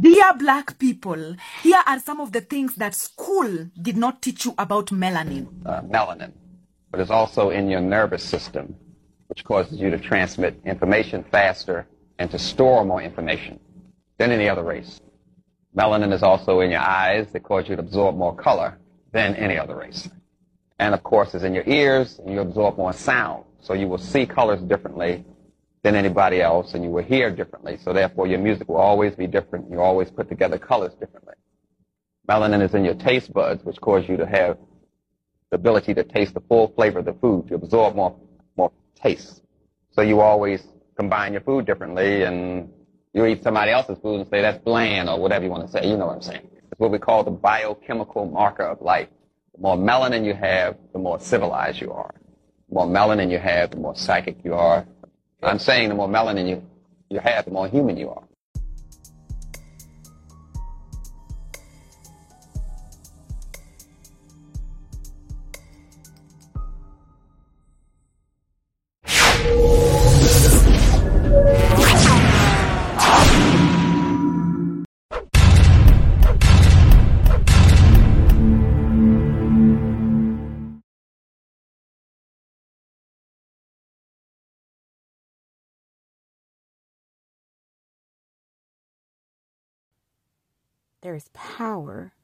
Dear black people, here are some of the things that school did not teach you about melanin. Uh, melanin, but it's also in your nervous system, which causes you to transmit information faster and to store more information than any other race. Melanin is also in your eyes that cause you to absorb more color than any other race. And of course, it's in your ears, and you absorb more sound. So you will see colors differently than anybody else, and you will hear differently. So therefore, your music will always be different. You always put together colors differently. Melanin is in your taste buds, which cause you to have the ability to taste the full flavor of the food, to absorb more, more taste. So you always combine your food differently, and you eat somebody else's food and say that's bland or whatever you want to say. You know what I'm saying? It's what we call the biochemical marker of life. The more melanin you have, the more civilized you are. The more melanin you have, the more psychic you are, I'm saying the more melanin you, you have, the more human you are. There is power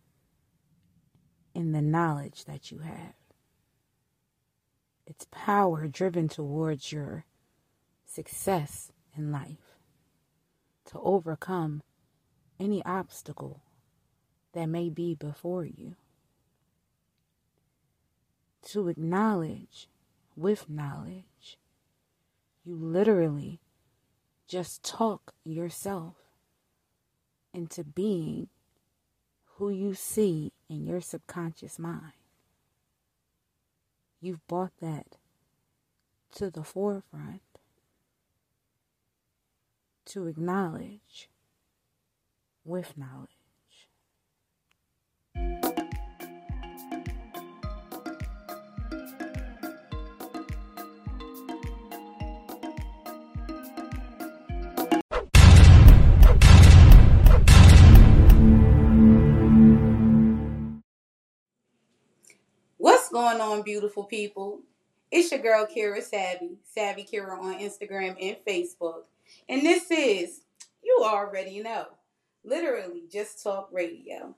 in the knowledge that you have. It's power driven towards your success in life to overcome any obstacle that may be before you. To acknowledge with knowledge, you literally just talk yourself into being who you see in your subconscious mind. You've brought that to the forefront to acknowledge with knowledge. Going on, beautiful people? It's your girl Kira Savvy, Savvy Kira on Instagram and Facebook. And this is, you already know, literally just talk radio.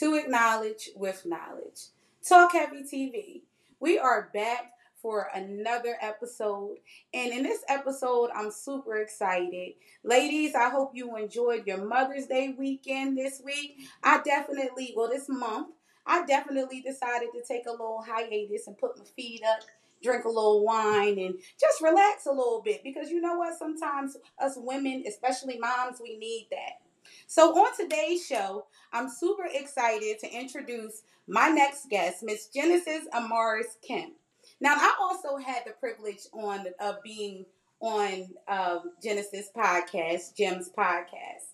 To acknowledge with knowledge. Talk Happy TV. We are back for another episode. And in this episode, I'm super excited. Ladies, I hope you enjoyed your Mother's Day weekend this week. I definitely, well, this month, I definitely decided to take a little hiatus and put my feet up, drink a little wine, and just relax a little bit because you know what? Sometimes us women, especially moms, we need that. So, on today's show, I'm super excited to introduce my next guest, Miss Genesis Amaris Kemp. Now, I also had the privilege on of being on um, Genesis podcast, Gems podcast.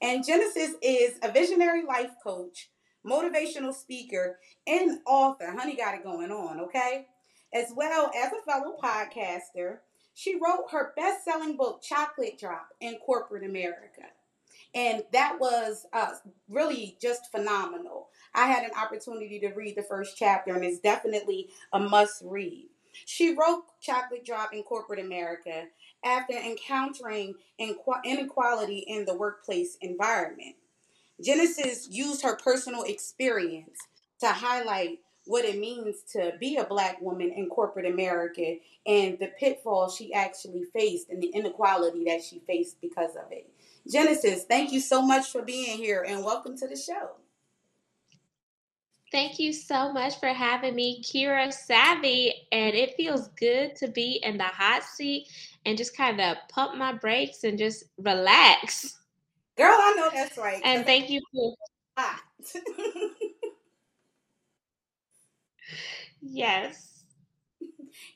And Genesis is a visionary life coach motivational speaker, and author. Honey got it going on, okay? As well as a fellow podcaster, she wrote her best selling book, Chocolate Drop in Corporate America. And that was uh, really just phenomenal. I had an opportunity to read the first chapter, and it's definitely a must read. She wrote Chocolate Drop in Corporate America after encountering inequality in the workplace environment. Genesis used her personal experience to highlight what it means to be a black woman in corporate America and the pitfalls she actually faced and the inequality that she faced because of it. Genesis, thank you so much for being here and welcome to the show. Thank you so much for having me, Kira Savvy. And it feels good to be in the hot seat and just kind of pump my brakes and just relax. Girl, I know that's right. And thank you for yes.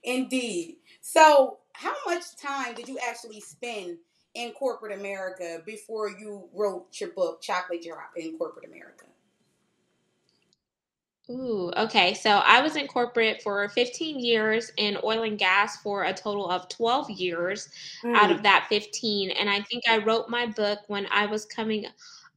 Indeed. So, how much time did you actually spend in corporate America before you wrote your book, Chocolate Drop in Corporate America? Ooh, okay. So I was in corporate for 15 years in oil and gas for a total of 12 years mm. out of that 15. And I think I wrote my book when I was coming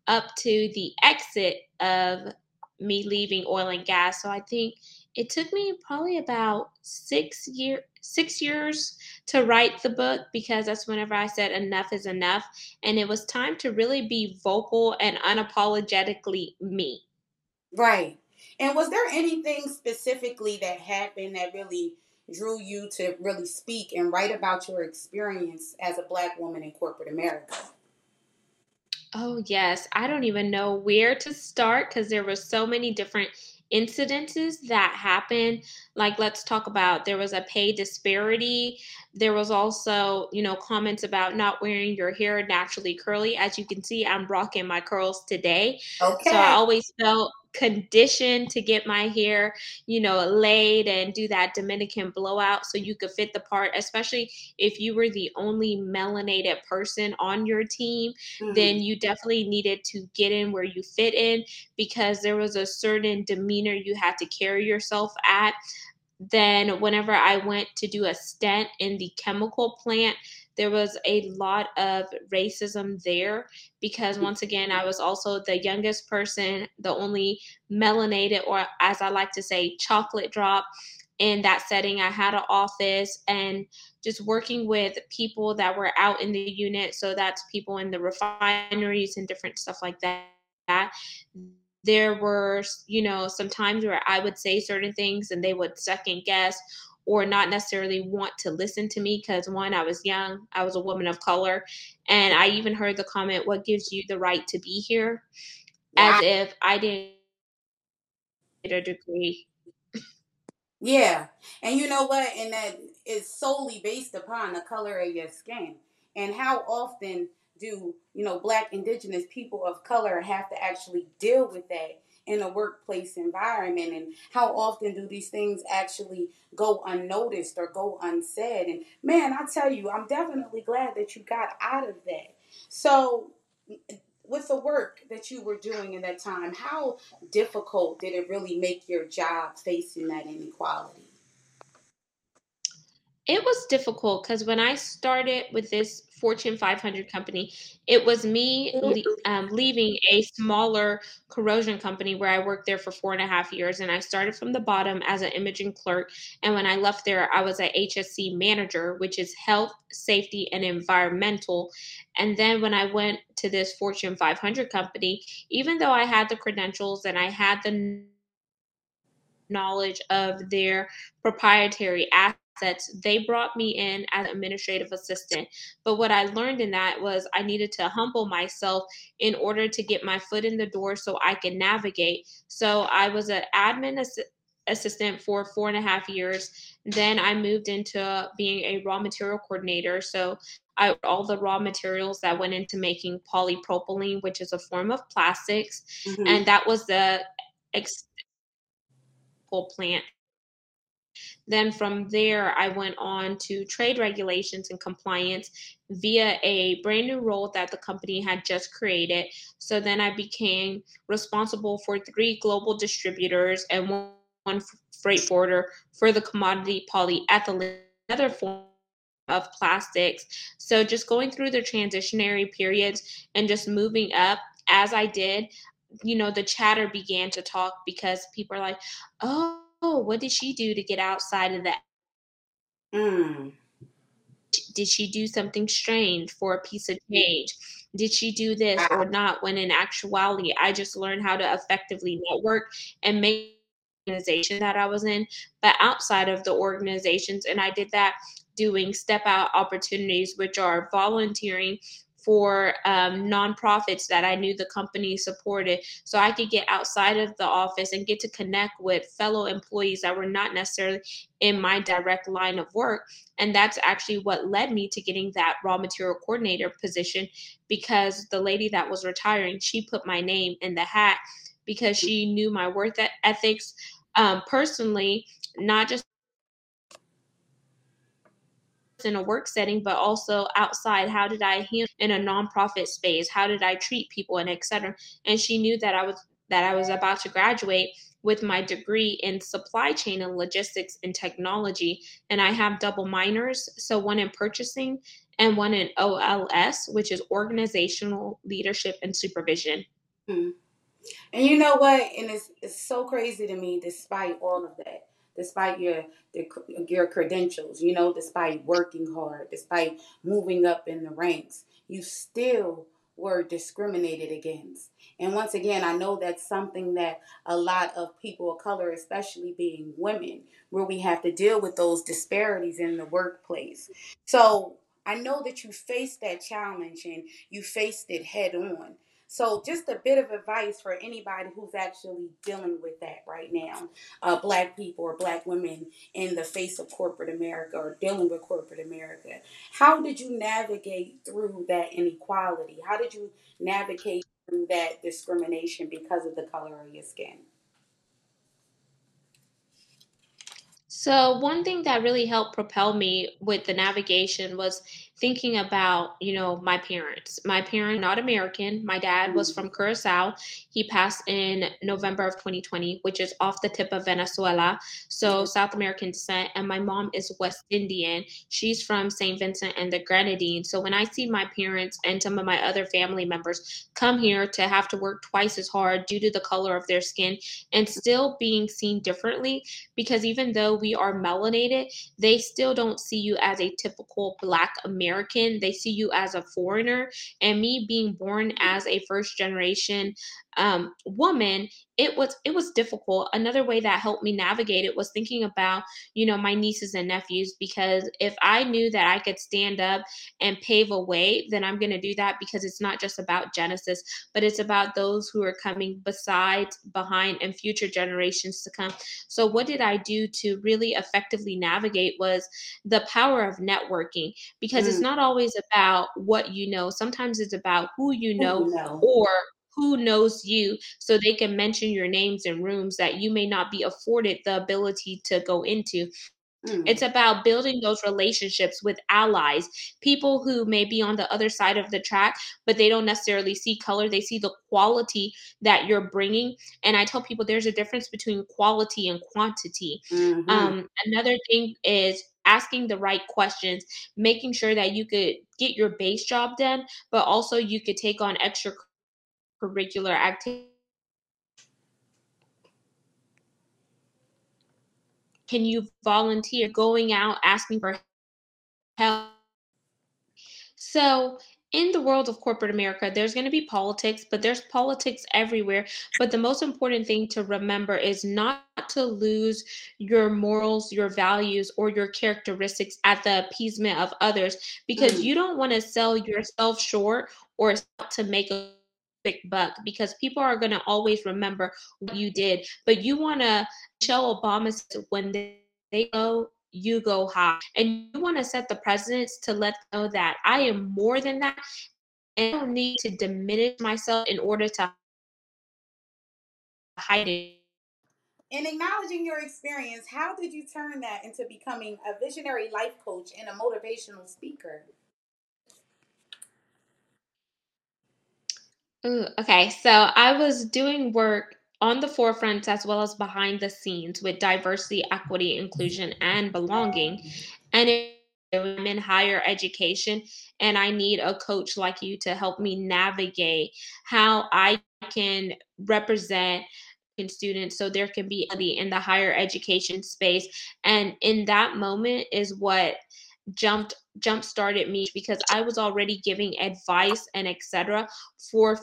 up to the exit of me leaving oil and gas. So I think it took me probably about six year six years to write the book because that's whenever I said enough is enough. And it was time to really be vocal and unapologetically me. Right. And was there anything specifically that happened that really drew you to really speak and write about your experience as a black woman in corporate America? Oh, yes. I don't even know where to start because there were so many different incidences that happened. Like, let's talk about there was a pay disparity. There was also, you know, comments about not wearing your hair naturally curly. As you can see, I'm rocking my curls today. Okay. So I always felt conditioned to get my hair, you know, laid and do that Dominican blowout so you could fit the part, especially if you were the only melanated person on your team, mm-hmm. then you definitely needed to get in where you fit in because there was a certain demeanor you had to carry yourself at. Then, whenever I went to do a stent in the chemical plant, there was a lot of racism there because mm. once again i was also the youngest person the only melanated or as i like to say chocolate drop in that setting i had an office and just working with people that were out in the unit so that's people in the refineries and different stuff like that there were you know some times where i would say certain things and they would second guess or not necessarily want to listen to me because one, I was young, I was a woman of color, and I even heard the comment, What gives you the right to be here? Wow. As if I didn't get a degree. Yeah. And you know what? And that is solely based upon the color of your skin. And how often do, you know, black indigenous people of color have to actually deal with that in a workplace environment. And how often do these things actually go unnoticed or go unsaid? And man i tell you i'm definitely glad that you got out of that. So with the work that you were doing in that time how difficult did it really make your job facing that inequality? It was difficult because when I started with this Fortune 500 company, it was me um, leaving a smaller corrosion company where I worked there for four and a half years. And I started from the bottom as an imaging clerk. And when I left there, I was a HSE manager, which is health, safety, and environmental. And then when I went to this Fortune 500 company, even though I had the credentials and I had the knowledge of their proprietary assets, assets, they brought me in as administrative assistant. But what I learned in that was I needed to humble myself in order to get my foot in the door so I could navigate. So I was an admin assistant assistant for four and a half years. Then I moved into being a raw material coordinator. So I all the raw materials that went into making polypropylene, which is a form of plastics, mm-hmm. and that was the ex- plant then from there, I went on to trade regulations and compliance via a brand new role that the company had just created. So then I became responsible for three global distributors and one freight forwarder for the commodity polyethylene, another form of plastics. So just going through the transitionary periods and just moving up as I did, you know, the chatter began to talk because people are like, oh, oh, what did she do to get outside of that? Mm. Did she do something strange for a piece of change? Did she do this or not? When in actuality, I just learned how to effectively network and make organization that I was in, but outside of the organizations. And I did that doing step out opportunities, which are volunteering for um, nonprofits that I knew the company supported. So I could get outside of the office and get to connect with fellow employees that were not necessarily in my direct line of work. And that's actually what led me to getting that raw material coordinator position because the lady that was retiring, she put my name in the hat because she knew my work ethics um, personally, not just in a work setting, but also outside. How did I handle in a nonprofit space? How did I treat people and etc. And she knew that I was that I was about to graduate with my degree in supply chain and logistics and technology. And I have double minors, so one in purchasing and one in OLS, which is organizational leadership and supervision. Mm. And you know what? And it's, it's so crazy to me, despite all of that, despite your your credentials, you know, despite working hard, despite moving up in the ranks, you still were discriminated against. And once again, I know that's something that a lot of people of color, especially being women, where we have to deal with those disparities in the workplace. So I know that you faced that challenge and you faced it head on. So, just a bit of advice for anybody who's actually dealing with that right now uh, black people or black women in the face of corporate America or dealing with corporate America. How did you navigate through that inequality? How did you navigate through that discrimination because of the color of your skin? So, one thing that really helped propel me with the navigation was thinking about, you know, my parents. My parents not American. My dad was mm-hmm. from Curacao. He passed in November of 2020, which is off the tip of Venezuela. So mm-hmm. South American descent. And my mom is West Indian. She's from St. Vincent and the Grenadines. So when I see my parents and some of my other family members come here to have to work twice as hard due to the color of their skin and still being seen differently, because even though we are melanated, they still don't see you as a typical Black American American, they see you as a foreigner. And me being born as a first generation um, woman, it was it was difficult. Another way that helped me navigate it was thinking about you know my nieces and nephews because if I knew that I could stand up and pave a way, then I'm going to do that because it's not just about Genesis, but it's about those who are coming beside, behind, and future generations to come. So what did I do to really effectively navigate was the power of networking because mm. it's not always about what you know. Sometimes it's about who you know, who you know. or who knows you so they can mention your names in rooms that you may not be afforded the ability to go into. Mm. It's about building those relationships with allies, people who may be on the other side of the track, but they don't necessarily see color. They see the quality that you're bringing. And I tell people there's a difference between quality and quantity. Mm-hmm. Um, another thing is asking the right questions, making sure that you could get your base job done, but also you could take on extra curricular activity can you volunteer going out asking for help so in the world of corporate America, there's going to be politics, but there's politics everywhere. But the most important thing to remember is not to lose your morals, your values, or your characteristics at the appeasement of others because mm. you don't want to sell yourself short or to make a big buck because people are going to always remember what you did. But you want to show Obama when they, go, you go high. And you want to set the precedence to let know that I am more than that. And I don't need to diminish myself in order to hide it. In acknowledging your experience, how did you turn that into becoming a visionary life coach and a motivational speaker? Ooh, okay, so I was doing work on the forefront as well as behind the scenes with diversity, equity, inclusion, and belonging. And I'm in higher education, and I need a coach like you to help me navigate how I can represent students so there can be in the higher education space and in that moment is what jumped jump started me because I was already giving advice and etc. for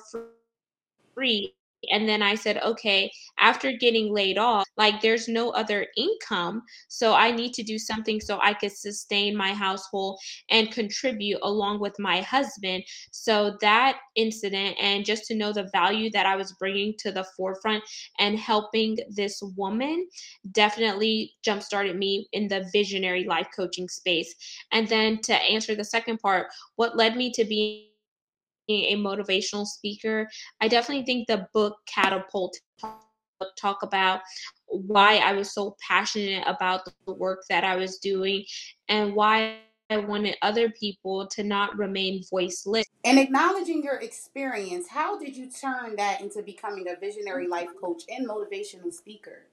free and then I said, okay, after getting laid off, like there's no other income. So I need to do something so I could sustain my household and contribute along with my husband. So that incident, and just to know the value that I was bringing to the forefront and helping this woman definitely jump started me in the visionary life coaching space. And then to answer the second part, what led me to being a motivational speaker. I definitely think the book Catapult talk about why I was so passionate about the work that I was doing and why I wanted other people to not remain voiceless. And acknowledging your experience, how did you turn that into becoming a visionary life coach and motivational speaker?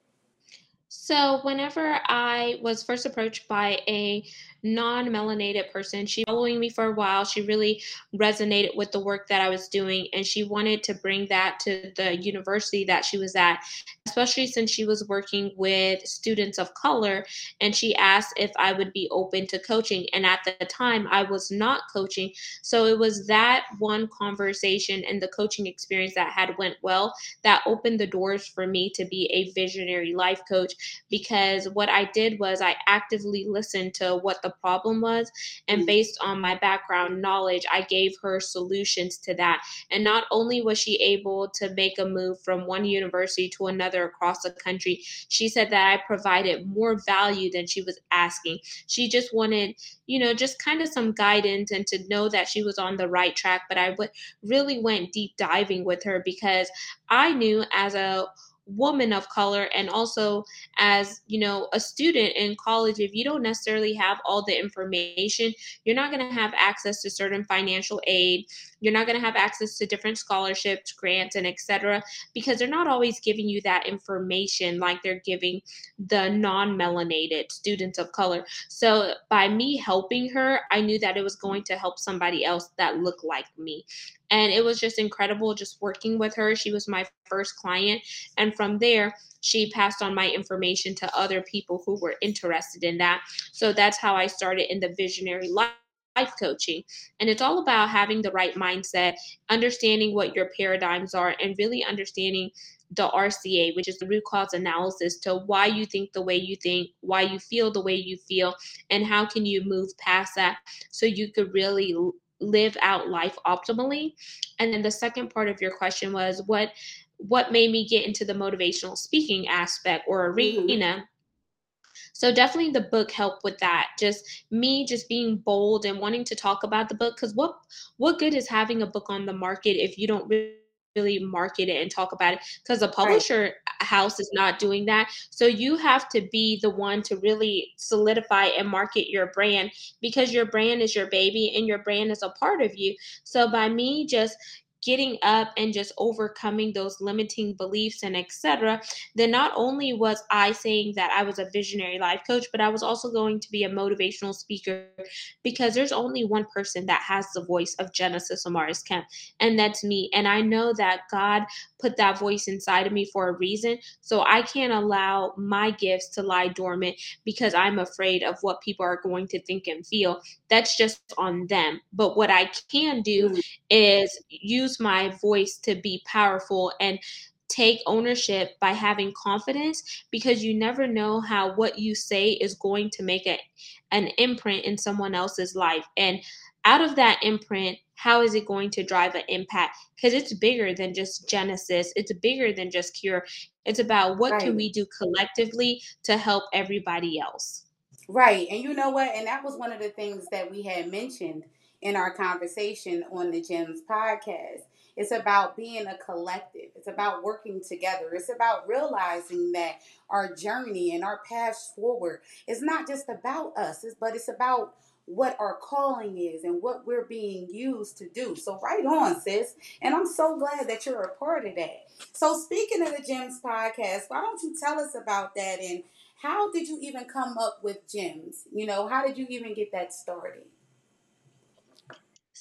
So, whenever I was first approached by a non melanated person, she following me for a while. She really resonated with the work that I was doing, and she wanted to bring that to the university that she was at, especially since she was working with students of color. And she asked if I would be open to coaching. And at the time, I was not coaching. So, it was that one conversation and the coaching experience that had went well that opened the doors for me to be a visionary life coach because what I did was I actively listened to what the problem was. And mm. based on my background knowledge, I gave her solutions to that. And not only was she able to make a move from one university to another across the country, she said that I provided more value than she was asking. She just wanted, you know, just kind of some guidance and to know that she was on the right track. But I w- really went deep diving with her because I knew as a woman of color and also as you know a student in college if you don't necessarily have all the information you're not going to have access to certain financial aid you're not going to have access to different scholarships grants and etc because they're not always giving you that information like they're giving the non-melanated students of color so by me helping her i knew that it was going to help somebody else that looked like me and it was just incredible just working with her. She was my first client. And from there, she passed on my information to other people who were interested in that. So that's how I started in the visionary life life coaching. And it's all about having the right mindset, understanding what your paradigms are, and really understanding the RCA, which is the root cause analysis to why you think the way you think, why you feel the way you feel, and how can you move past that so you could really live out life optimally and then the second part of your question was what what made me get into the motivational speaking aspect or mm-hmm. arena mm-hmm. So definitely the book helped with that. Just me just being bold and wanting to talk about the book cuz what what good is having a book on the market if you don't really really market it and talk about it because the publisher right. house is not doing that. So you have to be the one to really solidify and market your brand because your brand is your baby and your brand is a part of you. So by me just getting up and just overcoming those limiting beliefs and etc then not only was i saying that i was a visionary life coach but i was also going to be a motivational speaker because there's only one person that has the voice of genesis amaris kemp and that's me. And i know that god put that voice inside of me for a reason so i can't allow my gifts to lie dormant because i'm afraid of what people are going to think and feel. That's just on them. But what i can do mm. is use use my voice to be powerful and take ownership by having confidence because you never know how what you say is going to make a, an imprint in someone else's life. And out of that imprint how is it going to drive an impact? Because it's bigger than just genesis. It's bigger than just cure. It's about what right. can we do collectively to help everybody else. Right. And you know what? And that was one of the things that we had mentioned in our conversation on the Gems podcast. It's about being a collective. It's about working together. It's about realizing that our journey and our paths forward is not just about us, but it's about what our calling is and what we're being used to do. So, right on, sis. And I'm so glad that you're a part of that. So, speaking of the Gems podcast, why don't you tell us about that and how did you even come up with Gems? You know, how did you even get that started?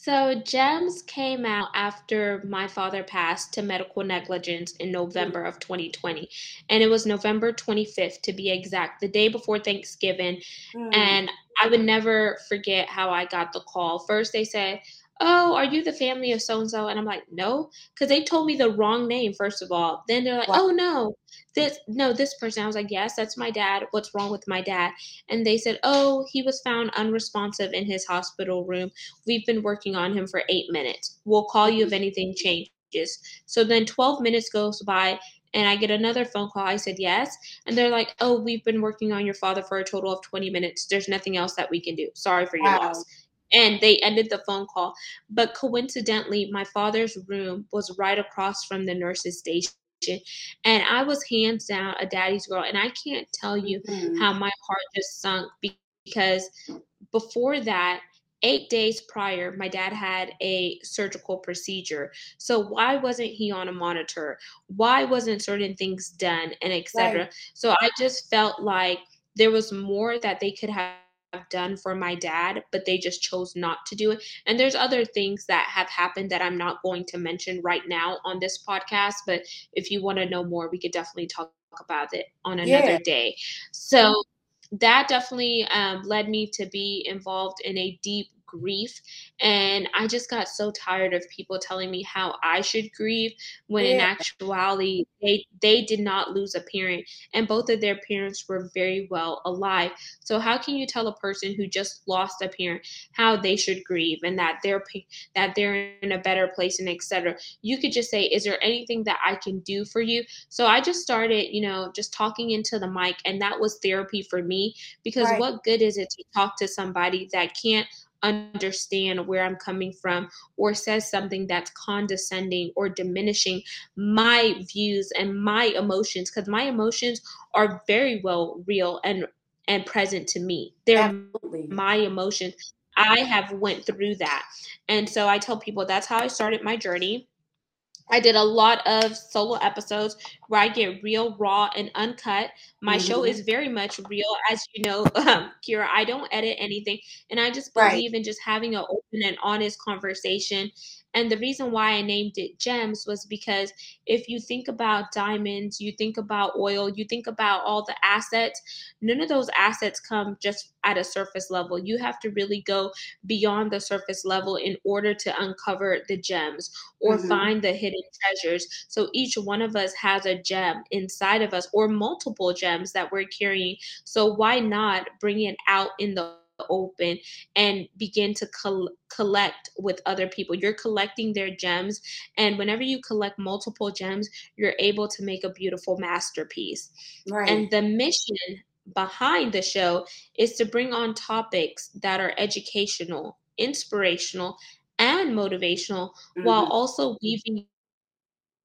So, GEMS came out after my father passed to medical negligence in November of 2020. And it was November 25th, to be exact, the day before Thanksgiving. Mm. And I would never forget how I got the call. First, they said, oh, are you the family of so and so? And I'm like, no, because they told me the wrong name, first of all. Then they're like, oh, no, this, no, this person. I was like, yes, that's my dad. What's wrong with my dad? And they said, oh, he was found unresponsive in his hospital room. We've been working on him for eight minutes. We'll call you if mm-hmm. anything changes. So then 12 minutes goes by and I get another phone call. I said yes. And they're like, oh, we've been working on your father for a total of 20 minutes. There's nothing else that we can do. Sorry for your wow. loss and they ended the phone call. But coincidentally, my father's room was right across from the nurse's station. And I was hands down a daddy's girl. And I can't tell you mm-hmm. how my heart just sunk because before that, eight days prior, my dad had a surgical procedure. So why wasn't he on a monitor? Why wasn't certain things done and etc. Right. So I just felt like there was more that they could have done for my dad, but they just chose not to do it. And there's other things that have happened that I'm not going to mention right now on this podcast. But if you want to know more, we could definitely talk about it on another Yeah. day. So that definitely um, led me to be involved in a deep grief. And i just got so tired of people telling me how i should grieve when in actuality they they did not lose a parent. And both of their parents were very well alive. So how can you tell a person who just lost a parent how they should grieve and that they're that they're in a better place and etc you could just say is there anything that i can do for you? So i just started you know just talking into the mic and that was therapy for me because Right. what good is it to talk to somebody that can't understand where I'm coming from or says something that's condescending or diminishing my views and my emotions because my emotions are very well real and and present to me. They're Absolutely. my emotions. I have went through that. And so I tell people that's how I started my journey. I did a lot of solo episodes where I get real, raw, and uncut. My show Mhm. is very much real, as you know, um, Kira. I don't edit anything, and I just Right. believe in just having an open and honest conversation. And the reason why I named it Gems was because if you think about diamonds, you think about oil, you think about all the assets, none of those assets come just at a surface level. You have to really go beyond the surface level in order to uncover the gems or Mhm. find the hidden treasures. So each one of us has a gem inside of us or multiple gems that we're carrying. So why not bring it out in the open and begin to col- collect with other people you're collecting their gems and whenever you collect multiple gems you're able to make a beautiful masterpiece Right. and the mission behind the show is to bring on topics that are educational, inspirational, and motivational while Mhm. also weaving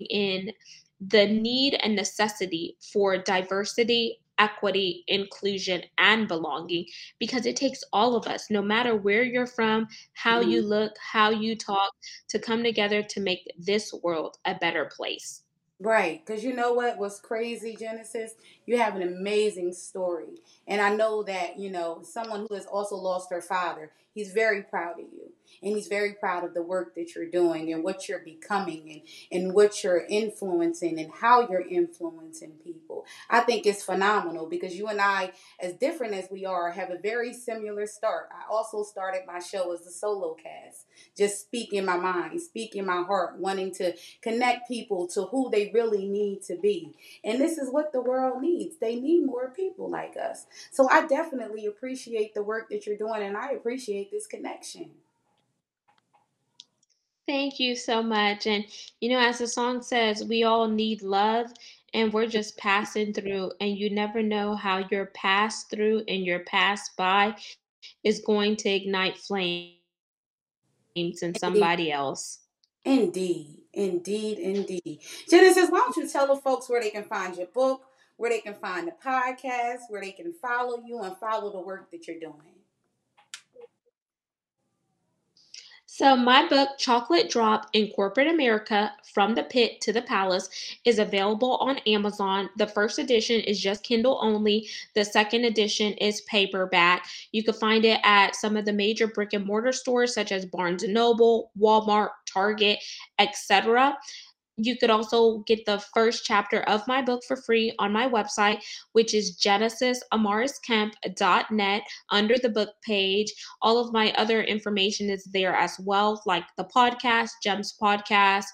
in the need and necessity for diversity, equity, inclusion, and belonging because it takes all of us, no matter where you're from, how you mm-hmm. look, how you talk, to come together to make this world a better place. Right, because you know what was crazy, Genesis? You have an amazing story. And I know that, you know, someone who has also lost her father, he's very proud of you. And he's very proud of the work that you're doing and what you're becoming and, and what you're influencing and how you're influencing people. I think it's phenomenal because you and I, as different as we are, have a very similar start. I also started my show as a solo cast, just speaking my mind, speaking my heart, wanting to connect people to who they really need to be. And this is what the world needs. They need more people like us. So I definitely appreciate the work that you're doing and I appreciate this connection. Thank you so much. And, you know, as the song says, we all need love and we're just passing through. And you never know how your pass through and your pass by is going to ignite flames in somebody else. Indeed, indeed, indeed. Genesis, why don't you tell the folks where they can find your book, where they can find the podcast, where they can follow you and follow the work that you're doing? So, my book, Chocolate Drop in Corporate America From the Pit to the Palace, is available on Amazon. The first edition is just Kindle only, the second edition is paperback. You can find it at some of the major brick and mortar stores such as Barnes and Noble, Walmart, Target, etc. You could also get the first chapter of my book for free on my website, which is genesisamarisKemp.net under the book page. All of my other information is there as well, like the podcast, Gems Podcast,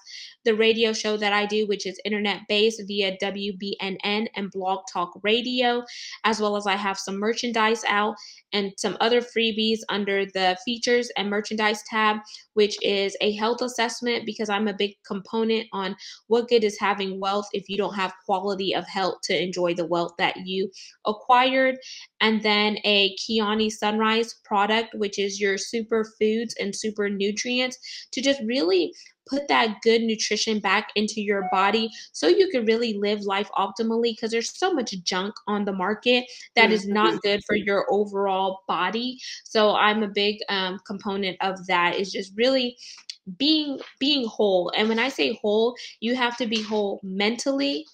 the radio show that I do, which is internet based via WBNN and Blog Talk Radio, as well as I have some merchandise out and some other freebies under the features and merchandise tab, which is a health assessment because I'm a big component on what good is having wealth if you don't have quality of health to enjoy the wealth that you acquired. And then a Kyani Sunrise product, which is your super foods and super nutrients to just really put that good nutrition back into your body so you can really live life optimally because there's so much junk on the market that is not Mm-hmm. good for your overall body so i'm a big um, component of that is just really being being whole and when i say whole you have to be whole mentally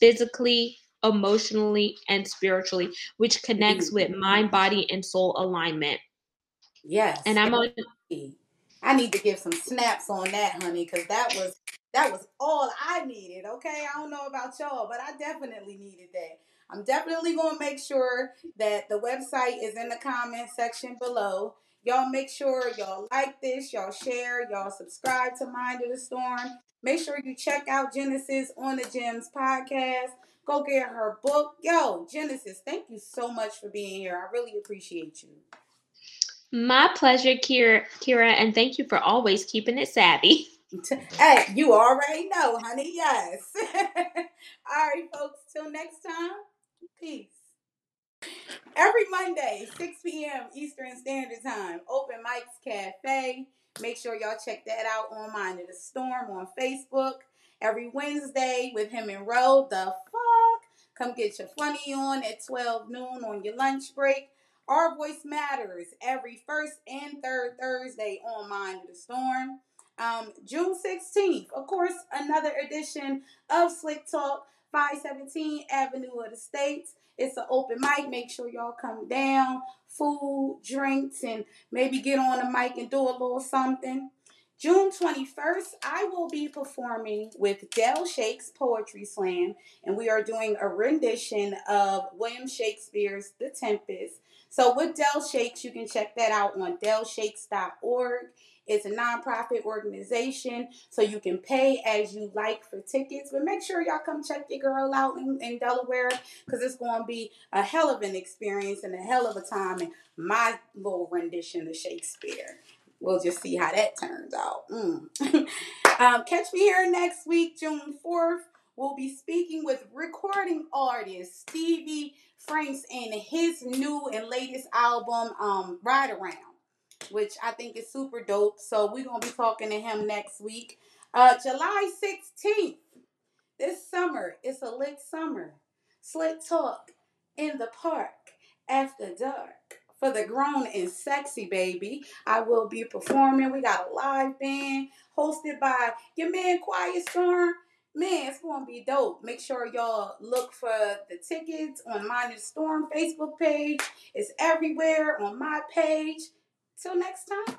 physically emotionally and spiritually which connects with mm-hmm. mind body and soul alignment Yes. and i'm on I need to give some snaps on that, honey, because that was that was all I needed. Okay, I don't know about y'all, but I definitely needed that. I'm definitely going to make sure that the website is in the comment section below. Y'all make sure y'all like this, y'all share, y'all subscribe to Mind of the Storm. Make sure you check out Genesis on the Gems podcast. Go get her book. Yo, Genesis, thank you so much for being here. I really appreciate you. my pleasure kira kira and thank you for always keeping it savvy Hey, you already know, honey. Yes. All right, folks. Till next time. Peace. Every Monday, 6 p.m. Eastern Standard Time, Open Mics Cafe. Make sure y'all check that out on Mind of the Storm on Facebook. Every Wednesday with him and Ro. The fuck? Come get your funny on at 12 noon on your lunch break. Our Voice Matters every first and third Thursday on Mind of the Storm. Um, June 16th, of course, another edition of Slick Talk, 517 Avenue of the States. It's an open mic. Make sure y'all come down. Food, drinks, and maybe get on the mic and do a little something. June 21st, I will be performing with Del Shakes Poetry Slam, and we are doing a rendition of William Shakespeare's The Tempest. So, with Del Shakes, you can check that out on delshakes.org. It's a nonprofit organization, so you can pay as you like for tickets. But make sure y'all come check your girl out in, in Delaware because it's going to be a hell of an experience and a hell of a time in my little rendition of Shakespeare. We'll just see how that turns out. Mm. um, catch me here next week, June 4th. We'll be speaking with recording artist Stevie Franks and his new and latest album, um, Ride Around which I think is super dope. So we're gonna be talking to him next week. Uh July 16th. This summer, it's a lit summer. Slick Talk in the park after dark. For the grown and sexy baby, I will be performing. We got a live band hosted by your man Quiet Storm. Man, it's gonna be dope. Make sure y'all look for the tickets on the Storm Facebook page. It's everywhere on my page. Till next time.